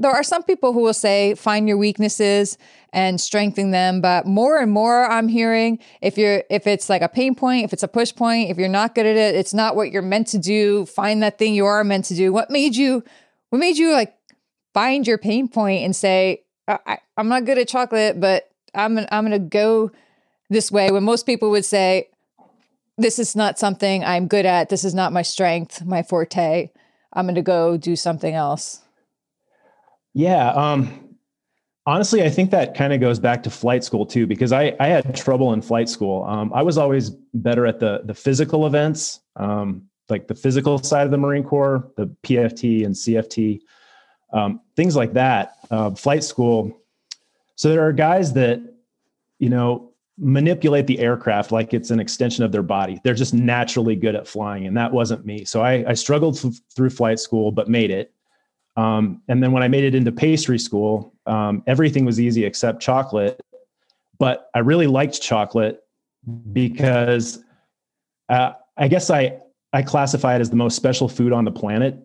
there are some people who will say find your weaknesses and strengthen them. But more and more i'm hearing if you're if it's like a pain point if it's a push point if you're not good at it it's not what you're meant to do. Find that thing you are meant to do. What made you what made you like find your pain point and say I, am not good at chocolate but i'm i'm to go this way? When most people would say this is not something i'm good at. This is not my strength my forte. I'm to go do something else yeah. Um, honestly, I think that kind of goes back to flight school too, because I, I had trouble in flight school. Um, I was always better at the, the physical events, um, like the physical side of the Marine Corps, the PFT and CFT, um, things like that. Uh, flight school. So there are guys that, you know, manipulate the aircraft like it's an extension of their body. They're just naturally good at flying, and that wasn't me. So I, I struggled through flight school, but made it. Um, and then when I made it into pastry school, um, everything was easy except chocolate. But I really liked chocolate because uh, I guess I I classify it as the most special food on the planet.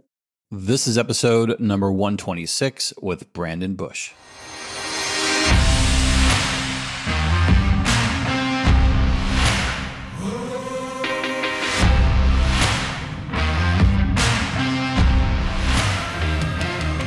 This is episode number 126 with Brandon Bush.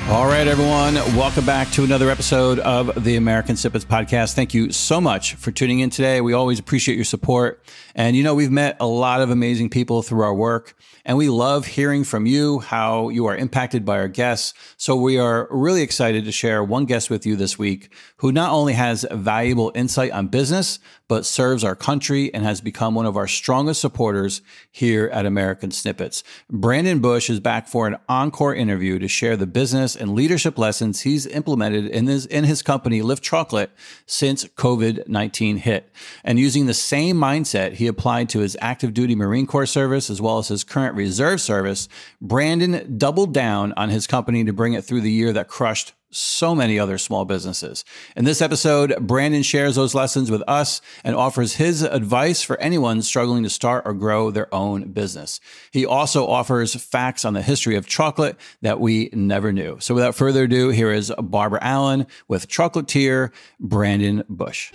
All right, everyone. Welcome back to another episode of the American Snippets podcast. Thank you so much for tuning in today. We always appreciate your support. And you know, we've met a lot of amazing people through our work, and we love hearing from you how you are impacted by our guests. So we are really excited to share one guest with you this week who not only has valuable insight on business, but serves our country and has become one of our strongest supporters here at American Snippets. Brandon Bush is back for an encore interview to share the business and leadership lessons he's implemented in his, in his company, Lift Chocolate, since COVID 19 hit. And using the same mindset he applied to his active duty Marine Corps service as well as his current reserve service, Brandon doubled down on his company to bring it through the year that crushed so many other small businesses. In this episode, Brandon shares those lessons with us and offers his advice for anyone struggling to start or grow their own business. He also offers facts on the history of chocolate that we never knew. So without further ado, here is Barbara Allen with chocolatier Brandon Bush.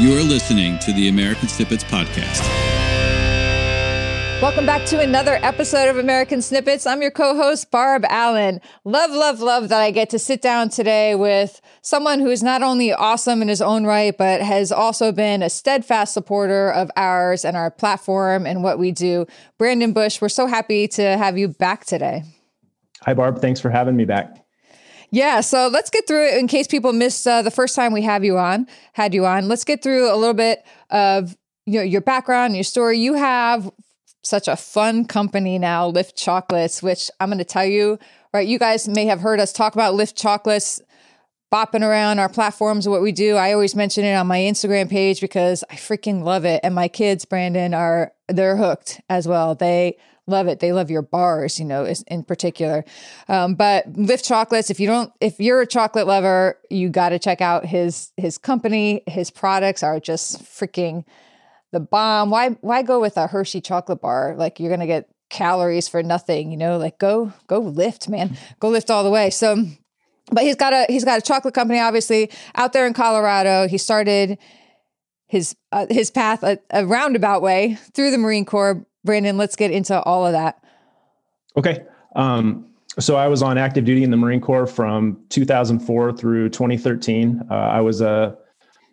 You're listening to the American Snippets Podcast. Welcome back to another episode of American Snippets. I'm your co host, Barb Allen. Love, love, love that I get to sit down today with someone who is not only awesome in his own right, but has also been a steadfast supporter of ours and our platform and what we do. Brandon Bush, we're so happy to have you back today. Hi, Barb. Thanks for having me back. Yeah, so let's get through it in case people missed uh, the first time we have you on, had you on. Let's get through a little bit of you know, your background, your story. You have such a fun company now, Lift Chocolates, which I'm going to tell you, right? You guys may have heard us talk about Lift Chocolates bopping around our platforms, what we do. I always mention it on my Instagram page because I freaking love it. And my kids, Brandon, are they're hooked as well. They love it. They love your bars, you know, in particular. Um, but Lift Chocolates, if you don't, if you're a chocolate lover, you got to check out his his company. His products are just freaking the bomb. Why why go with a Hershey chocolate bar? Like you're gonna get calories for nothing, you know, like go go lift, man. Go lift all the way. So but he's got a he's got a chocolate company obviously out there in Colorado. He started his uh, his path a, a roundabout way through the Marine Corps. Brandon, let's get into all of that. Okay. Um, so I was on active duty in the Marine Corps from 2004 through 2013. Uh, I was a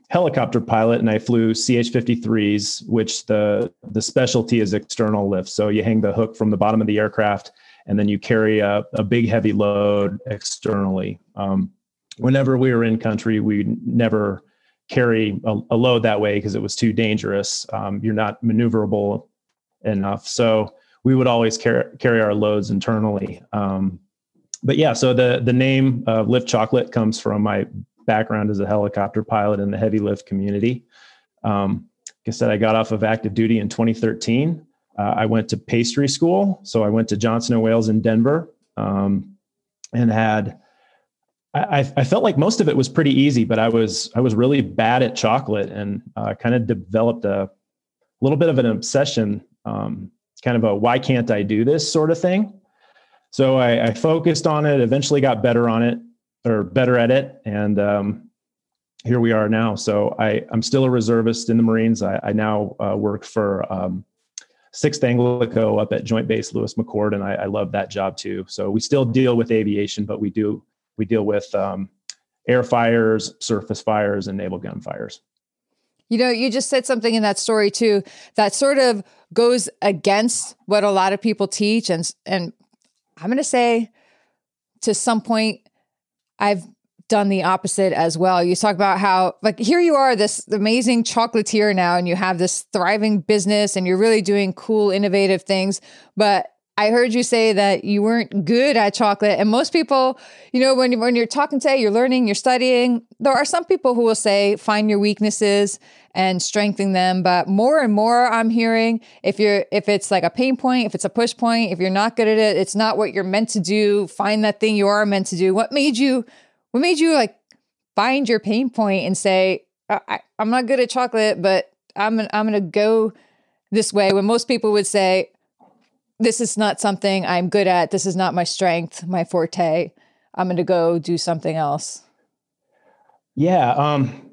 helicopter pilot and I flew CH-53s, which the the specialty is external lift. So you hang the hook from the bottom of the aircraft and then you carry a, a big heavy load externally. Um, whenever we were in country, we never carry a, a load that way because it was too dangerous. Um, you're not maneuverable enough. So we would always carry, carry our loads internally. Um, but yeah, so the the name Lift Chocolate comes from my background as a helicopter pilot in the heavy lift community. Um, like I said, I got off of active duty in 2013. Uh, I went to pastry school. So I went to Johnson and Wales in Denver um, and had, I, I, felt like most of it was pretty easy, but I was, I was really bad at chocolate and uh, kind of developed a little bit of an obsession, um, kind of a why can't I do this sort of thing. So I, I focused on it, eventually got better on it or better at it. And um, here we are now. So I, I'm still a reservist in the Marines. I, I now uh, work for um, 6th Anglico up at Joint Base Lewis McChord, and I, I, love that job too. So we still deal with aviation, but we do we deal with um, air fires, surface fires, and naval gun fires. You know, you just said something in that story too that sort of goes against what a lot of people teach, and and I'm going to say to some point, I've done the opposite as well. You talk about how, like, here you are, this amazing chocolatier now, and you have this thriving business and you're really doing cool, innovative things. But I heard you say that you weren't good at chocolate. And most people, you know, when, when you're talking today, you're learning, you're studying, there are some people who will say, find your weaknesses and strengthen them. But more and more I'm hearing if you're, if it's like a pain point, if it's a push point, if you're not good at it, it's not what you're meant to do, find that thing you are meant to do. What made you, what made you like find your pain point and say, I, am not good at chocolate, but I'm, I'm to go this way when most people would say, this is not something I'm good at. This is not my strength, my forte. I'm to go do something else. Yeah. Um,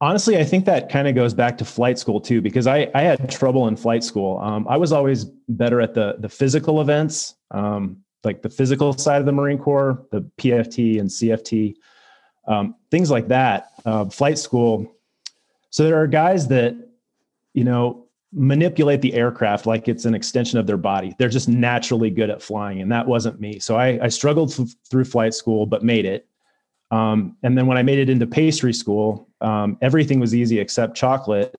honestly, I think that kind of goes back to flight school too, because I, I had trouble in flight school. Um, I was always better at the, the physical events, um, like the physical side of the Marine Corps, the PFT and CFT, um, things like that. Uh, flight school. So there are guys that, you know, manipulate the aircraft like it's an extension of their body. They're just naturally good at flying, and that wasn't me. So I, I struggled f- through flight school, but made it. Um, and then when I made it into pastry school, um, everything was easy except chocolate.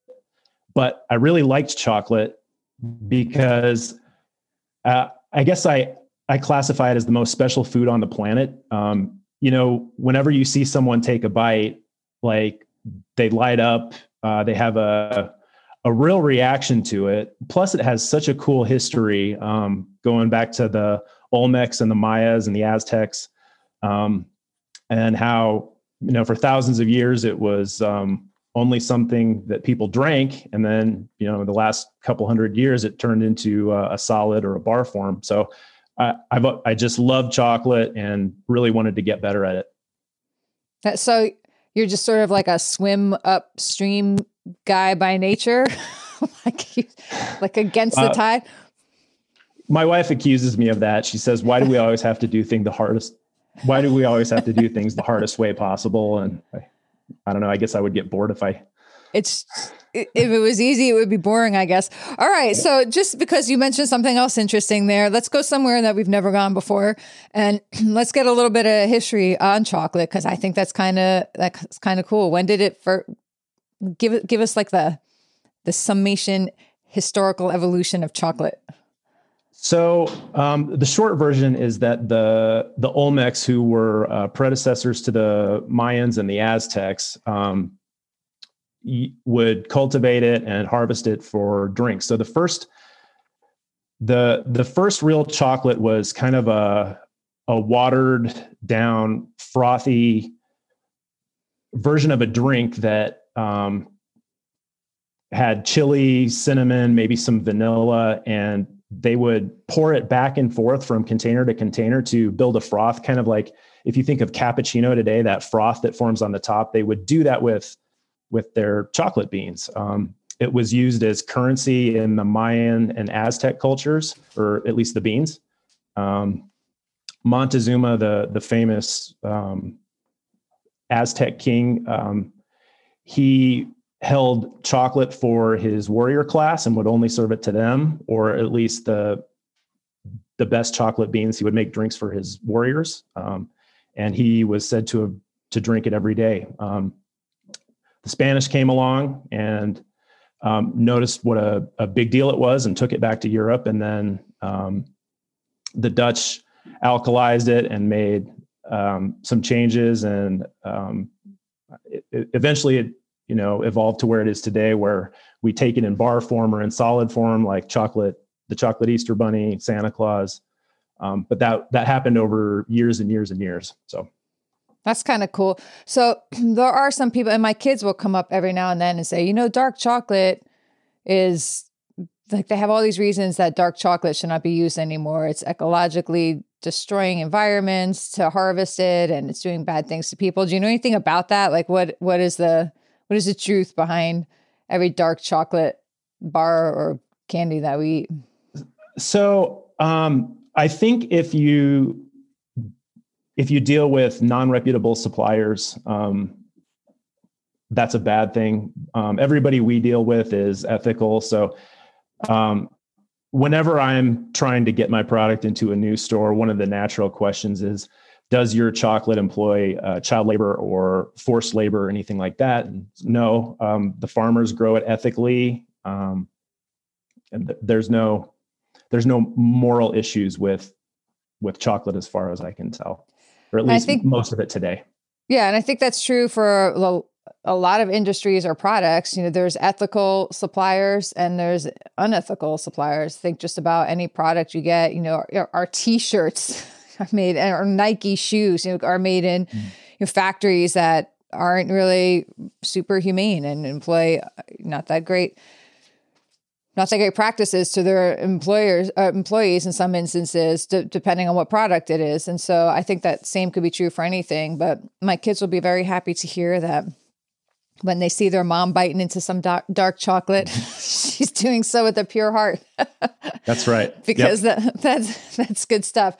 But I really liked chocolate because uh, I guess I I classify it as the most special food on the planet. Um, you know, whenever you see someone take a bite, like they light up, uh, they have a a real reaction to it. Plus, it has such a cool history um, going back to the Olmecs and the Mayas and the Aztecs, um, and how you know for thousands of years it was um, only something that people drank, and then you know the last couple hundred years it turned into a solid or a bar form. So I, I've I just love chocolate and really wanted to get better at it. So you're just sort of like a swim upstream guy by nature, like like against the uh, tide. My wife accuses me of that. She says, "Why do we always have to do things the hardest? Why do we always have to do things the hardest way possible?" And I, I don't know. I guess I would get bored if I. It's if it was easy, it would be boring, I guess. All right. So just because you mentioned something else interesting there, let's go somewhere that we've never gone before, and let's get a little bit of history on chocolate because I think that's kind of that's kind of cool. When did it for give give us like the the summation historical evolution of chocolate. So um, the short version is that the the Olmecs, who were uh, predecessors to the Mayans and the Aztecs, um, would cultivate it and harvest it for drinks. So the first the the first real chocolate was kind of a a watered down frothy version of a drink that um, had chili, cinnamon, maybe some vanilla, and they would pour it back and forth from container to container to build a froth, kind of like if you think of cappuccino today, that froth that forms on the top, they would do that with with their chocolate beans. Um, it was used as currency in the Mayan and Aztec cultures, or at least the beans. Um, Montezuma, the the famous um, Aztec king, um, he held chocolate for his warrior class and would only serve it to them, or at least the the best chocolate beans. He would make drinks for his warriors, um, and he was said to have to drink it every day. Um, the Spanish came along and um, noticed what a, a, big deal it was and took it back to Europe, and then um, the Dutch alkalized it and made um, some changes and um, it, it, eventually it you know evolved to where it is today where we take it in bar form or in solid form like chocolate the chocolate easter bunny santa claus um, but that that happened over years and years and years so that's kind of cool so there are some people and my kids will come up every now and then and say you know dark chocolate is like they have all these reasons that dark chocolate should not be used anymore. It's ecologically destroying environments to harvest it and it's doing bad things to people. Do you know anything about that? Like what what is the what is the truth behind every dark chocolate bar or candy that we eat? So um, I think if you if you deal with non-reputable suppliers, um, that's a bad thing. Um, everybody we deal with is ethical. So um, whenever I'm trying to get my product into a new store, one of the natural questions is, does your chocolate employ uh, child labor or forced labor or anything like that? And no, um, the farmers grow it ethically, um, and th- there's no there's no moral issues with with chocolate as far as I can tell, or at least think, most of it today. Yeah, and I think that's true for a lot of industries or products, you know, there's ethical suppliers and there's unethical suppliers. Think just about any product you get, you know, our, our t-shirts are made or Nike shoes, you know, are made in mm. you know, factories that aren't really super humane and employ uh, not that great not that great practices to their employers uh, employees in some instances d- depending on what product it is and so i think that same could be true for anything but my kids will be very happy to hear that when they see their mom biting into some dark, dark chocolate, she's doing so with a pure heart. that's right. because yep. that, that's that's good stuff.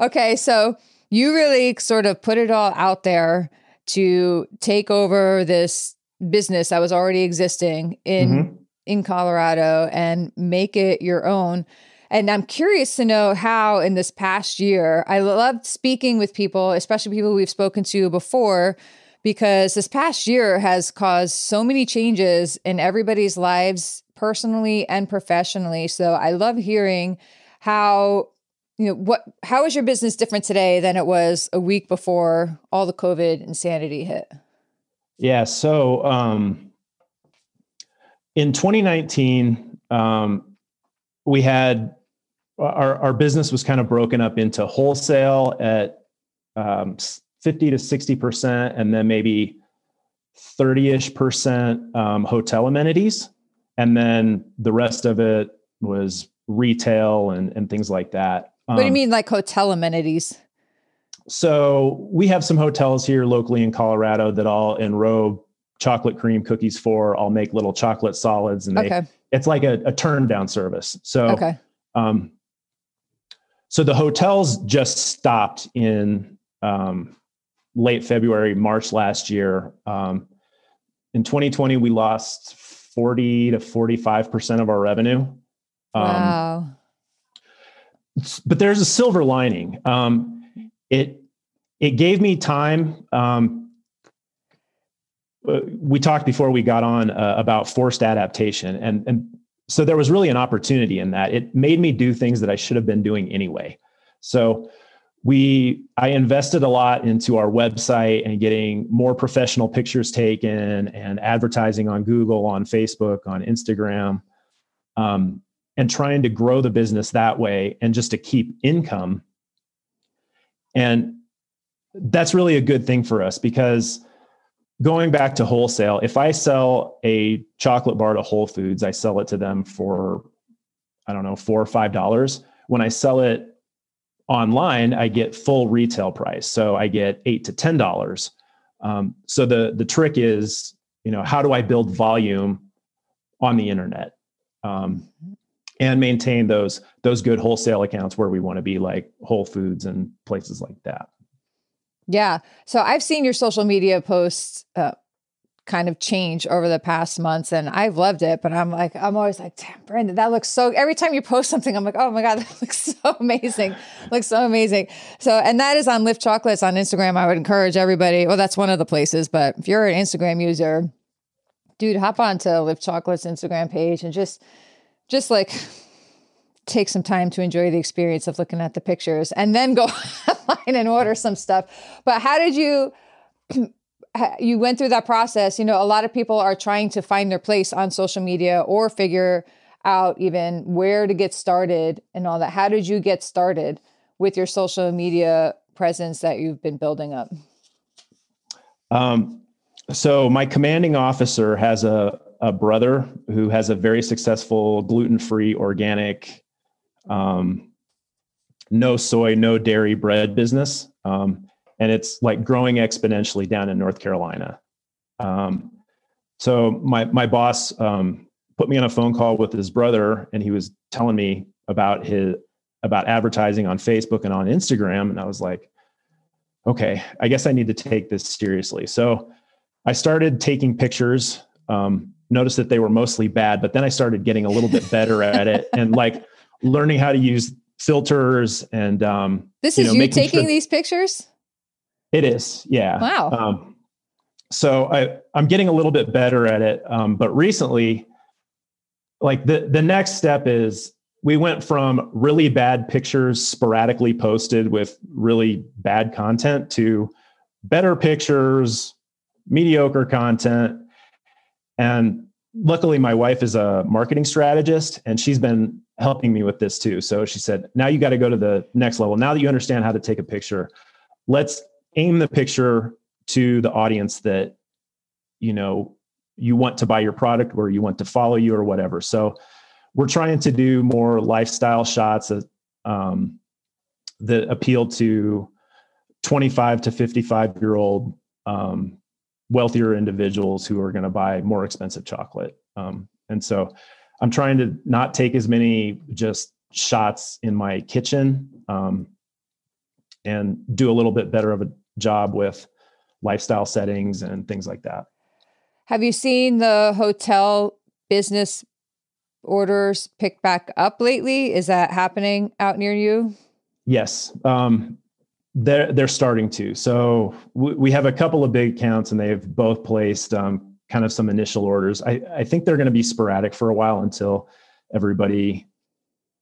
Okay, so you really sort of put it all out there to take over this business that was already existing in mm-hmm. in Colorado and make it your own. And I'm curious to know how in this past year, I loved speaking with people, especially people we've spoken to before because this past year has caused so many changes in everybody's lives personally and professionally. So I love hearing how you know what how is your business different today than it was a week before all the covid insanity hit yeah so um in 2019 um we had our our business was kind of broken up into wholesale at um 50 to 60%, and then maybe 30 ish percent um, hotel amenities. And then the rest of it was retail and, and things like that. Um, what do you um, mean, like hotel amenities? So we have some hotels here locally in Colorado that I'll enrobe chocolate cream cookies for. I'll make little chocolate solids, and they, okay. it's like a, a turn down service. So, okay. um, so the hotels just stopped in um, late February, March last year. Um, in 2020, we lost 40 to 45% of our revenue. Um, wow. But there's a silver lining. Um, it, it gave me time. Um, uh, we talked before we got on uh, about forced adaptation. And, and so there was really an opportunity in that. It made me do things that I should have been doing anyway. So we i invested a lot into our website and getting more professional pictures taken and advertising on google on facebook on instagram um, and trying to grow the business that way and just to keep income. And that's really a good thing for us because going back to wholesale if i sell a chocolate bar to whole foods i sell it to them for i don't know four or five dollars. When i sell it online i get full retail price. So i get eight to ten dollars. Um, so the the trick is you know how do i build volume on the internet? Um, and maintain those those good wholesale accounts where we want to be like whole foods and places like that yeah so i've seen your social media posts uh, kind of change over the past months and I've loved it, but I'm like, I'm always like, damn, Brandon, that looks so, every time you post something, I'm like, oh my God, that looks so amazing. looks so amazing. So, and that is on Lift Chocolates on Instagram. I would encourage everybody, well, that's one of the places, but if you're an Instagram user, dude, hop on to Lift Chocolates Instagram page and just, just like, take some time to enjoy the experience of looking at the pictures and then go online and order some stuff. But how did you you went through that process. You know, a lot of people are trying to find their place on social media or figure out even where to get started and all that. How did you get started with your social media presence that you've been building up? Um, so my commanding officer has a a brother who has a very successful gluten-free organic um, no soy no dairy bread business. Um, and it's like growing exponentially down in north carolina. Um, so my my boss um, put me on a phone call with his brother and he was telling me about his about advertising on facebook and on instagram. And i was like okay i guess i need to take this seriously. So i started taking pictures um, noticed that they were mostly bad, but then I started getting a little bit better at it and like learning how to use filters and um this is you, know, you taking sure these pictures? It is yeah. Wow. Um so i i'm getting a little bit better at it um but recently like the the next step is we went from really bad pictures sporadically posted with really bad content to better pictures mediocre content and luckily, my wife is a marketing strategist and she's been helping me with this too. So she said, now you got to go to the next level. Now that you understand how to take a picture, let's aim the picture to the audience that, you know, you want to buy your product or you want to follow you or whatever. So we're trying to do more lifestyle shots that, um, that appeal to 25 to 55 year old um, wealthier individuals who are going to buy more expensive chocolate. Um, and so I'm trying to not take as many just shots in my kitchen um, and do a little bit better of a job with lifestyle settings and things like that. Have you seen the hotel business orders pick back up lately? Is that happening out near you? Yes. Um, they're they're starting to. So we, we have a couple of big accounts, and they've both placed um, kind of some initial orders. I, I think they're going to be sporadic for a while until everybody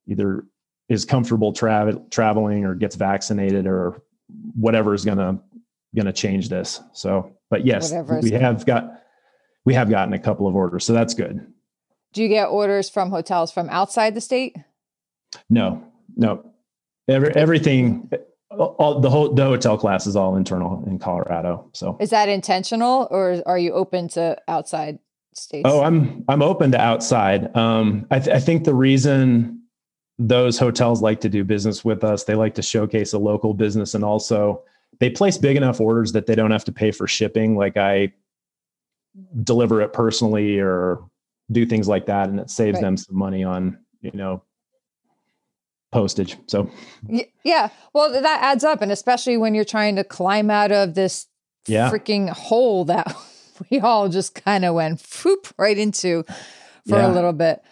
either is comfortable travel traveling or gets vaccinated or whatever is going to going to change this. So, but yes, we have got we have gotten a couple of orders, so that's good. Do you get orders from hotels from outside the state? No, no. Every, everything all the whole the hotel class is all internal in Colorado. So is that intentional, or are you open to outside states? Oh, I'm I'm open to outside. Um, I, th- I think the reason those hotels like to do business with us, they like to showcase a local business, and also they place big enough orders that they don't have to pay for shipping. Like I deliver it personally or do things like that, and it saves right. them some money on you know postage. So, yeah, well, that adds up. And especially when you're trying to climb out of this yeah. freaking hole that we all just kind of went whoop right into for yeah. a little bit.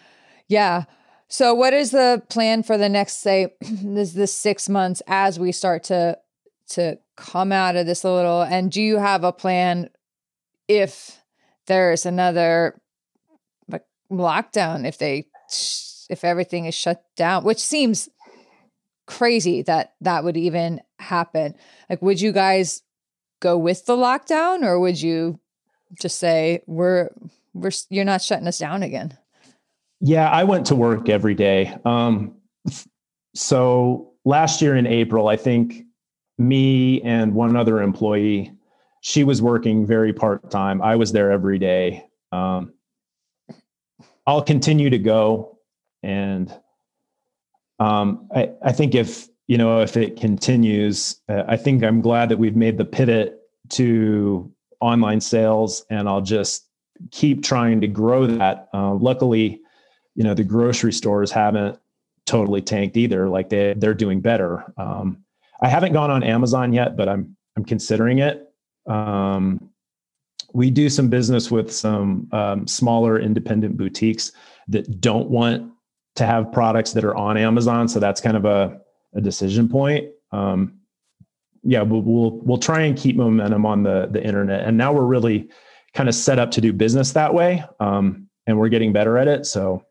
Yeah. So, what is the plan for the next, say, this this six months as we start to to come out of this a little? And do you have a plan if there's another like lockdown? If they if everything is shut down, which seems crazy that that would even happen. Like, would you guys go with the lockdown or would you just say, we're, we're, you're not shutting us down again? Yeah, I went to work every day. Um, so last year in April, I think me and one other employee, she was working very part time. I was there every day. Um, I'll continue to go and um, I, I think if you know if it continues, uh, I think I'm glad that we've made the pivot to online sales, and I'll just keep trying to grow that. Uh, luckily, you know the grocery stores haven't totally tanked either; like they they're doing better. Um, I haven't gone on Amazon yet, but I'm I'm considering it. Um, we do some business with some um, smaller independent boutiques that don't want to have products that are on Amazon. So that's kind of a, a decision point. Um, yeah, we'll, we'll, we'll try and keep momentum on the the internet, and now we're really kind of set up to do business that way, um, and we're getting better at it. So,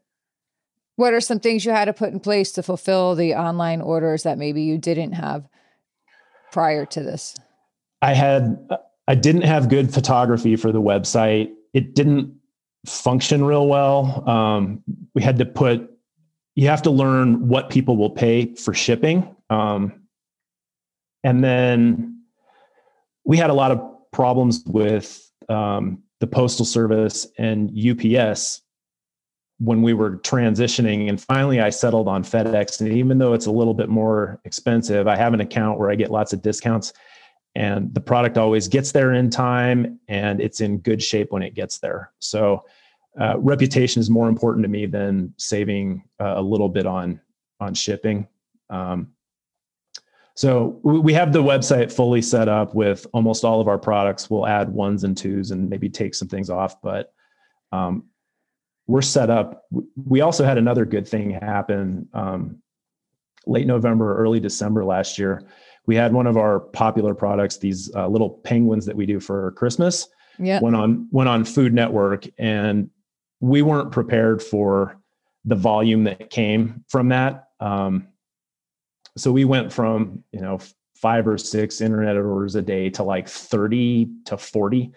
what are some things you had to put in place to fulfill the online orders that maybe you didn't have prior to this? I had I didn't have good photography for the website. It didn't function real well. Um, we had to put you have to learn what people will pay for shipping. Um, and then we had a lot of problems with um, the postal service and UPS when we were transitioning. And finally I settled on FedEx. And even though it's a little bit more expensive I have an account where I get lots of discounts. And the product always gets there in time and it's in good shape when it gets there. So uh, reputation is more important to me than saving uh, a little bit on on shipping um, so we have the website fully set up with almost all of our products we'll add ones and twos and maybe take some things off but um, we're set up. We also had another good thing happen um, late November, early December last year. We had one of our popular products, these uh, little penguins that we do for Christmas, yeah. went on went on Food Network, and we weren't prepared for the volume that came from that. Um, so we went from you know five or six internet orders a day to like 30 to 40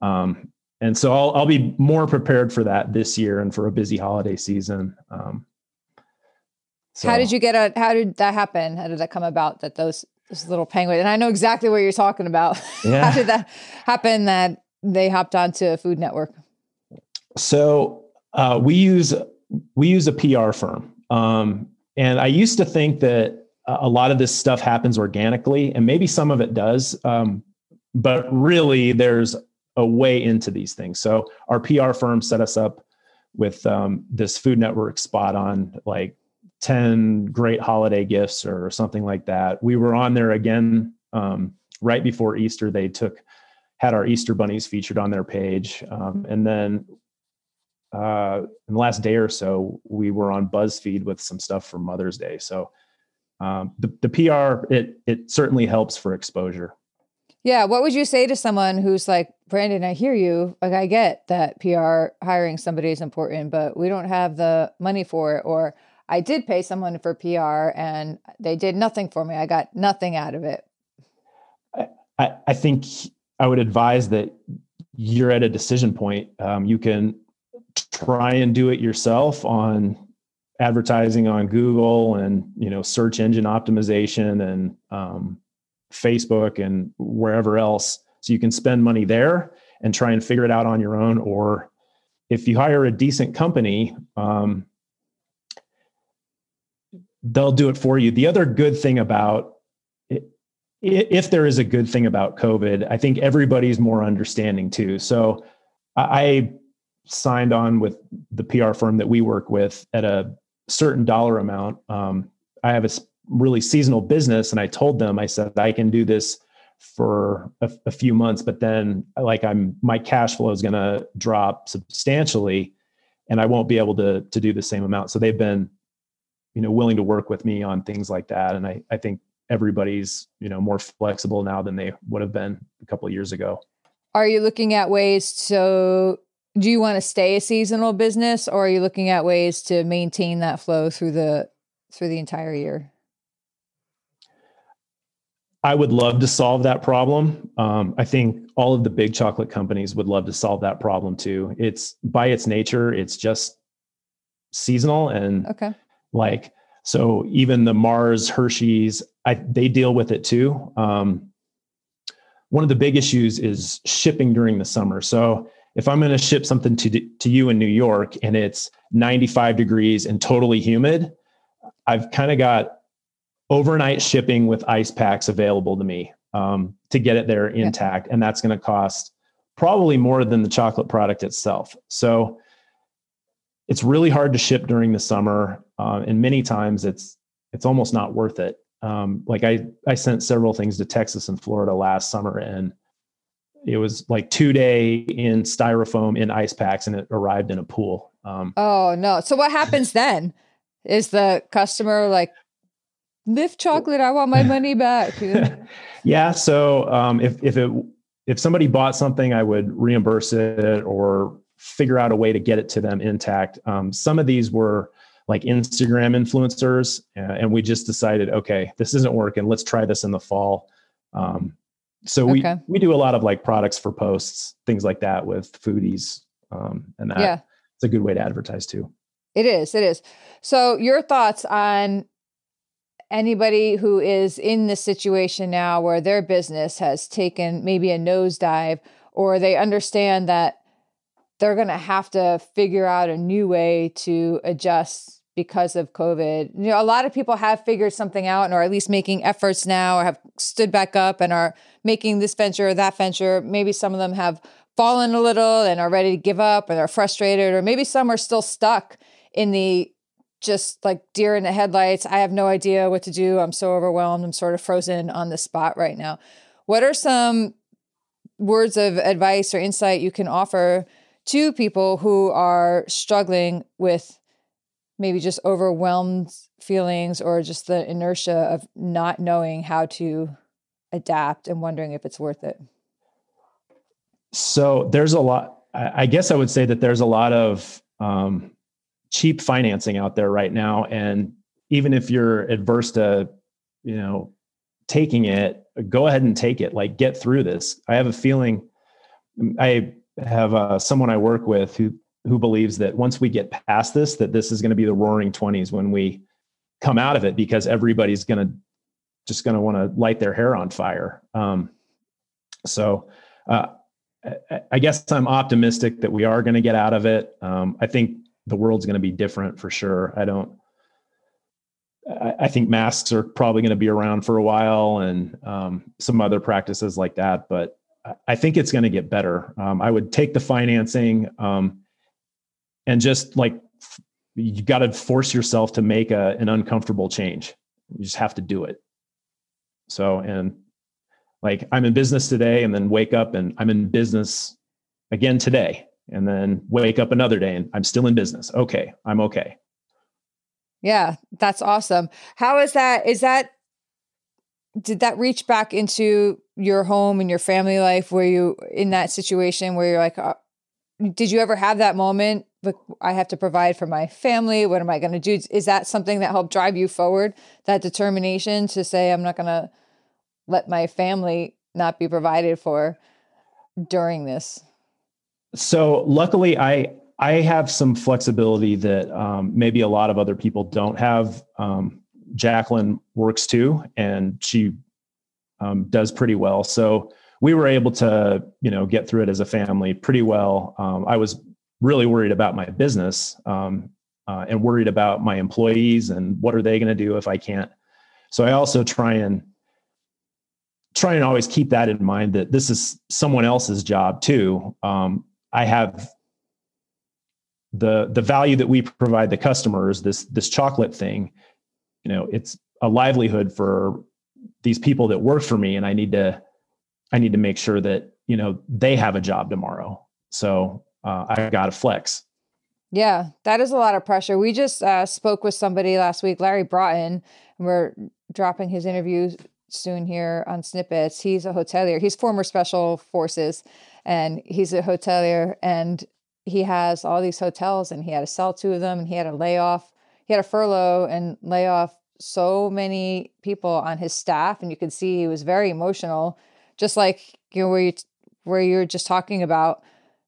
um, and so I'll I'll be more prepared for that this year and for a busy holiday season. Um, so. How did you get a? How did that happen? How did that come about? That those those little penguins, and I know exactly what you're talking about. Yeah. how did that happen? That they hopped onto a Food Network. So uh, we use we use a PR firm, um, and I used to think that a lot of this stuff happens organically, and maybe some of it does. Um, but really, there's a way into these things. So our PR firm set us up with um, this Food Network spot on like 10 great holiday gifts or something like that. We were on there again um, right before Easter. They took, had our Easter bunnies featured on their page. Um, and then uh, in the last day or so, we were on BuzzFeed with some stuff for Mother's Day. So um, the, the PR, it, it certainly helps for exposure. Yeah. What would you say to someone who's like, Brandon, I hear you. Like, I get that PR hiring somebody is important, but we don't have the money for it. Or I did pay someone for PR and they did nothing for me. I got nothing out of it. I, I think I would advise that you're at a decision point. Um, you can try and do it yourself on advertising on Google and you know search engine optimization and um, Facebook and wherever else. So you can spend money there and try and figure it out on your own. Or if you hire a decent company, um, they'll do it for you. The other good thing about if there is a good thing about COVID, I think everybody's more understanding too. So I signed on with the PR firm that we work with at a certain dollar amount. Um, I have a really seasonal business and i told them i said i can do this for a, a few months but then like i'm my cash flow is going to drop substantially and i won't be able to to do the same amount so they've been you know willing to work with me on things like that and i i think everybody's you know more flexible now than they would have been a couple years ago are you looking at ways to do you want to stay a seasonal business or are you looking at ways to maintain that flow through the through the entire year I would love to solve that problem. Um, I think all of the big chocolate companies would love to solve that problem too. It's by its nature, it's just seasonal and okay. like so. Even the Mars, Hershey's, I, they deal with it too. Um, one of the big issues is shipping during the summer. So if I'm going to ship something to to you in New York and it's 95 degrees and totally humid, I've kind of got overnight shipping with ice packs available to me um, to get it there intact. Yeah. And that's going to cost probably more than the chocolate product itself. So it's really hard to ship during the summer. Uh, and many times it's, it's almost not worth it. Um, like I, I sent several things to Texas and Florida last summer and it was like two day in styrofoam in ice packs and it arrived in a pool. Um, oh no. So what happens then? Is the customer like, lift chocolate i want my money back yeah so um, if, if it if somebody bought something i would reimburse it or figure out a way to get it to them intact um, some of these were like instagram influencers uh, and we just decided okay this isn't working let's try this in the fall um, so we okay. we do a lot of like products for posts things like that with foodies um, and that yeah. it's a good way to advertise too it is it is so your thoughts on anybody who is in this situation now where their business has taken maybe a nosedive or they understand that they're going to have to figure out a new way to adjust because of COVID. You know, a lot of people have figured something out and are at least making efforts now or have stood back up and are making this venture or that venture. Maybe some of them have fallen a little and are ready to give up and are frustrated, or maybe some are still stuck in the just like deer in the headlights. I have no idea what to do. I'm so overwhelmed. I'm sort of frozen on the spot right now. What are some words of advice or insight you can offer to people who are struggling with maybe just overwhelmed feelings or just the inertia of not knowing how to adapt and wondering if it's worth it? So there's a lot. I guess I would say that there's a lot of um, cheap financing out there right now, and even if you're adverse to, you know, taking it, go ahead and take it. Like get through this. I have a feeling. I have uh, someone I work with who who believes that once we get past this, that this is going to be the roaring 20s when we come out of it because everybody's going to just going to want to light their hair on fire. Um, so uh, I, I guess I'm optimistic that we are going to get out of it. Um, I think the world's going to be different for sure. I don't. I, I think masks are probably going to be around for a while, and um, some other practices like that. But I think it's going to get better. Um, I would take the financing um, and just like you got to force yourself to make a, an uncomfortable change. You just have to do it. So, and like I'm in business today and then wake up and I'm in business again today and then wake up another day and I'm still in business. Okay, I'm okay. Yeah, that's awesome. How is that? Is that did that reach back into your home and your family life where you in that situation where you're like uh, did you ever have that moment I have to provide for my family. What am I going to do? Is that something that helped drive you forward? That determination to say, I'm not going to let my family not be provided for during this? So luckily, I I have some flexibility that um, maybe a lot of other people don't have. Um, Jacqueline works too, and she um, does pretty well. So we were able to, you know, get through it as a family pretty well. Um, I was really worried about my business um, uh, and worried about my employees and what are they going to do if I can't. So I also try and try and always keep that in mind that this is someone else's job too. Um, I have the the value that we provide the customers this this chocolate thing. You know, it's a livelihood for these people that work for me, and I need to I need to make sure that you know they have a job tomorrow. So uh, I got to flex. Yeah, that is a lot of pressure. We just uh, spoke with somebody last week, Larry Broughton, and we're dropping his interview soon here on Snippets. He's a hotelier. He's former special forces, and he's a hotelier, and he has all these hotels, and he had to sell two of them, and he had a layoff. he had a furlough and layoff so many people on his staff, and you could see he was very emotional, just like you know where you where you're just talking about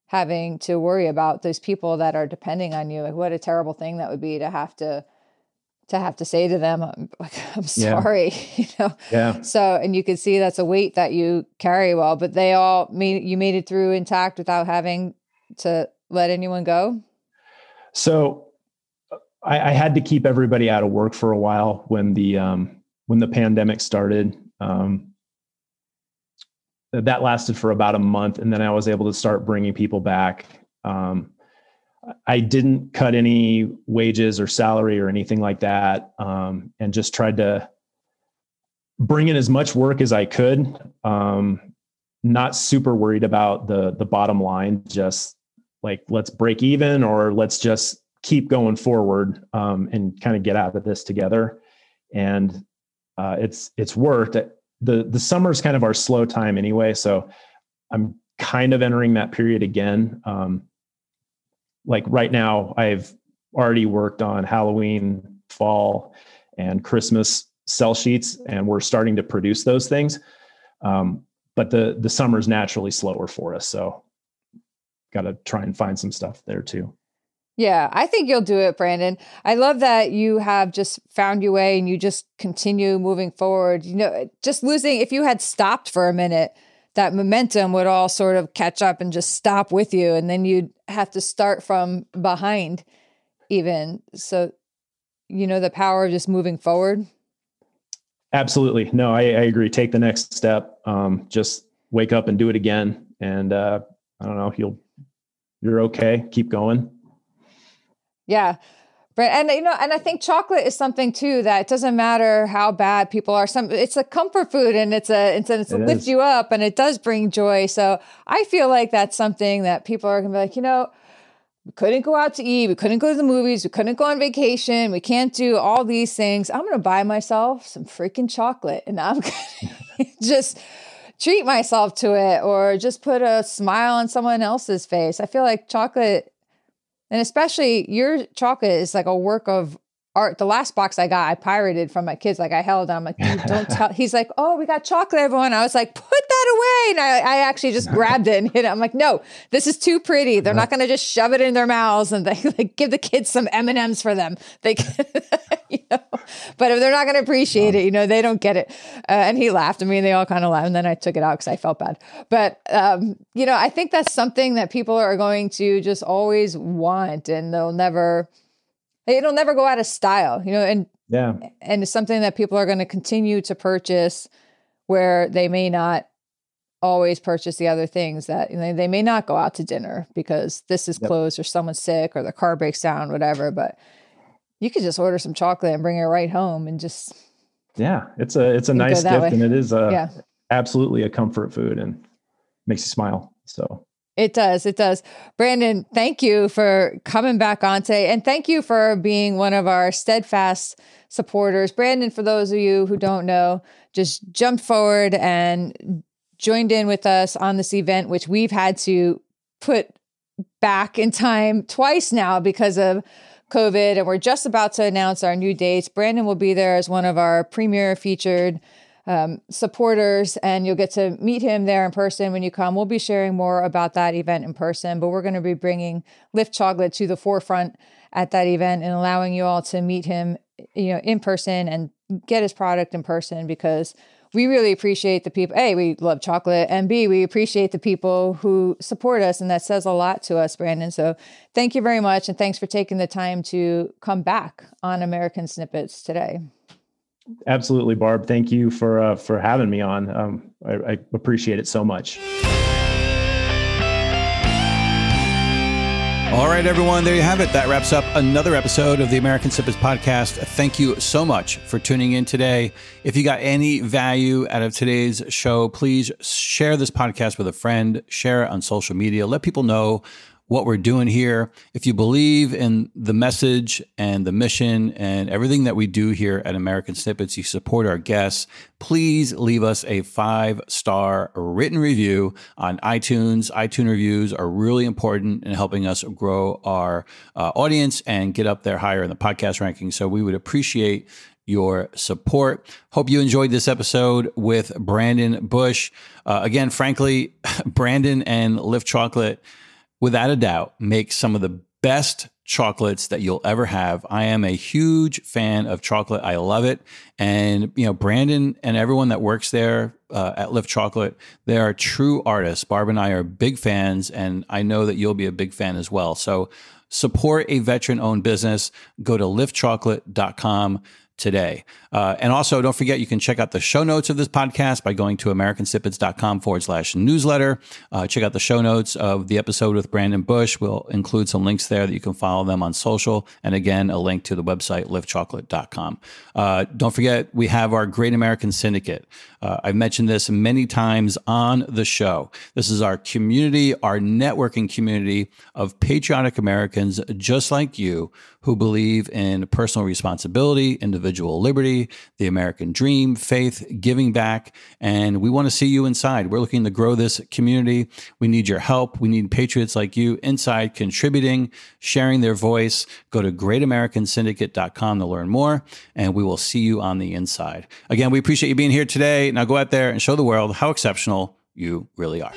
having to worry about those people that are depending on you. Like what a terrible thing that would be to have to to have to say to them, I'm, I'm sorry, yeah. you know? Yeah. So, and you can see that's a weight that you carry well, but they all made, you made it through intact without having to let anyone go. So I, I had to keep everybody out of work for a while when the, um, when the pandemic started. Um, that lasted for about a month and then i was able to start bringing people back. Um, i didn't cut any wages or salary or anything like that um, and just tried to bring in as much work as i could. Um, not super worried about the the bottom line just like let's break even or let's just keep going forward um, and kind of get out of this together. And uh, it's it's worked the the summer is kind of our slow time anyway. So I'm kind of entering that period again. Um, like right now, I've already worked on Halloween, fall, and Christmas sell sheets, and we're starting to produce those things. Um, but the the summer is naturally slower for us, so got to try and find some stuff there too. Yeah, I think you'll do it, Brandon. I love that you have just found your way and you just continue moving forward. You know, just losing, if you had stopped for a minute, that momentum would all sort of catch up and just stop with you. And then you'd have to start from behind, even. So, you know, the power of just moving forward. Absolutely. No, I, I agree. Take the next step. Um, just wake up and do it again. And uh, I don't know, you'll, you're okay. Keep going. Yeah. Right. And you know, and I think chocolate is something too that it doesn't matter how bad people are. Some it's a comfort food and it's a it's a, it's it lift you up and it does bring joy. So I feel like that's something that people are gonna be like, you know, we couldn't go out to eat, we couldn't go to the movies, we couldn't go on vacation, we can't do all these things. I'm gonna buy myself some freaking chocolate and I'm gonna just treat myself to it or just put a smile on someone else's face. I feel like chocolate and especially your chocolate is like a work of art. The last box I got, I pirated from my kids. Like I held on. I'm like, don't tell. He's like, oh, we got chocolate, everyone. I was like, put that away. And I, I actually just grabbed it and hit it. I'm like, no, this is too pretty. They're not going to just shove it in their mouths and they like give the kids some M and M's for them. They, you know, but if they're not going to appreciate it, you know, they don't get it. Uh, and he laughed. I mean, they all kind of laughed. And then I took it out because I felt bad. But um, you know, I think that's something that people are going to just always want, and they'll never it'll never go out of style, you know, and yeah. And it's something that people are going to continue to purchase where they may not always purchase the other things that you know, they may not go out to dinner because this is yep. closed or someone's sick or the car breaks down, whatever. But you could just order some chocolate and bring it right home and just yeah, it's a it's a nice gift way. and it is a yeah. absolutely a comfort food and makes you smile. So it does. It does. Brandon, thank you for coming back on today. And thank you for being one of our steadfast supporters. Brandon, for those of you who don't know, just jumped forward and joined in with us on this event, which we've had to put back in time twice now because of COVID. And we're just about to announce our new dates. Brandon will be there as one of our premier featured um, supporters, and you'll get to meet him there in person when you come. We'll be sharing more about that event in person, but we're going to be bringing Lift Chocolate to the forefront at that event and allowing you all to meet him, you know, in person and get his product in person because we really appreciate the people. A, we love chocolate, and B, we appreciate the people who support us, and that says a lot to us, Brandon. So thank you very much, and thanks for taking the time to come back on American Snippets today. Absolutely, Barb. Thank you for uh, for having me on. Um, I, I appreciate it so much. All right, everyone, there you have it. That wraps up another episode of the American Snippets podcast. Thank you so much for tuning in today. If you got any value out of today's show, please share this podcast with a friend, share it on social media, let people know what we're doing here. If you believe in the message and the mission and everything that we do here at American Snippets, you support our guests, please leave us a five star written review on iTunes. iTunes reviews are really important in helping us grow our uh, audience and get up there higher in the podcast ranking. So we would appreciate your support. Hope you enjoyed this episode with Brandon Bush. Uh, again, frankly, Brandon and Lift Chocolate without a doubt, makes some of the best chocolates that you'll ever have. I am a huge fan of chocolate. I love it. And, you know, Brandon and everyone that works there uh, at Lift Chocolate, they are true artists. Barb and I are big fans, and I know that you'll be a big fan as well. So support a veteran owned business. Go to liftchocolate.com today. Uh, and also, don't forget, you can check out the show notes of this podcast by going to americansnippets.com forward slash newsletter. Uh, check out the show notes of the episode with Brandon Bush. We'll include some links there that you can follow them on social. And again, a link to the website, liftchocolate.com. Uh, don't forget, we have our Great American Syndicate. Uh, I've mentioned this many times on the show. This is our community, our networking community of patriotic Americans just like you who believe in personal responsibility, individual liberty, the American dream, faith, giving back. And we want to see you inside. We're looking to grow this community. We need your help. We need patriots like you inside contributing, sharing their voice. Go to greatamericansyndicate.com to learn more, and we will see you on the inside. Again, we appreciate you being here today. Now go out there and show the world how exceptional you really are.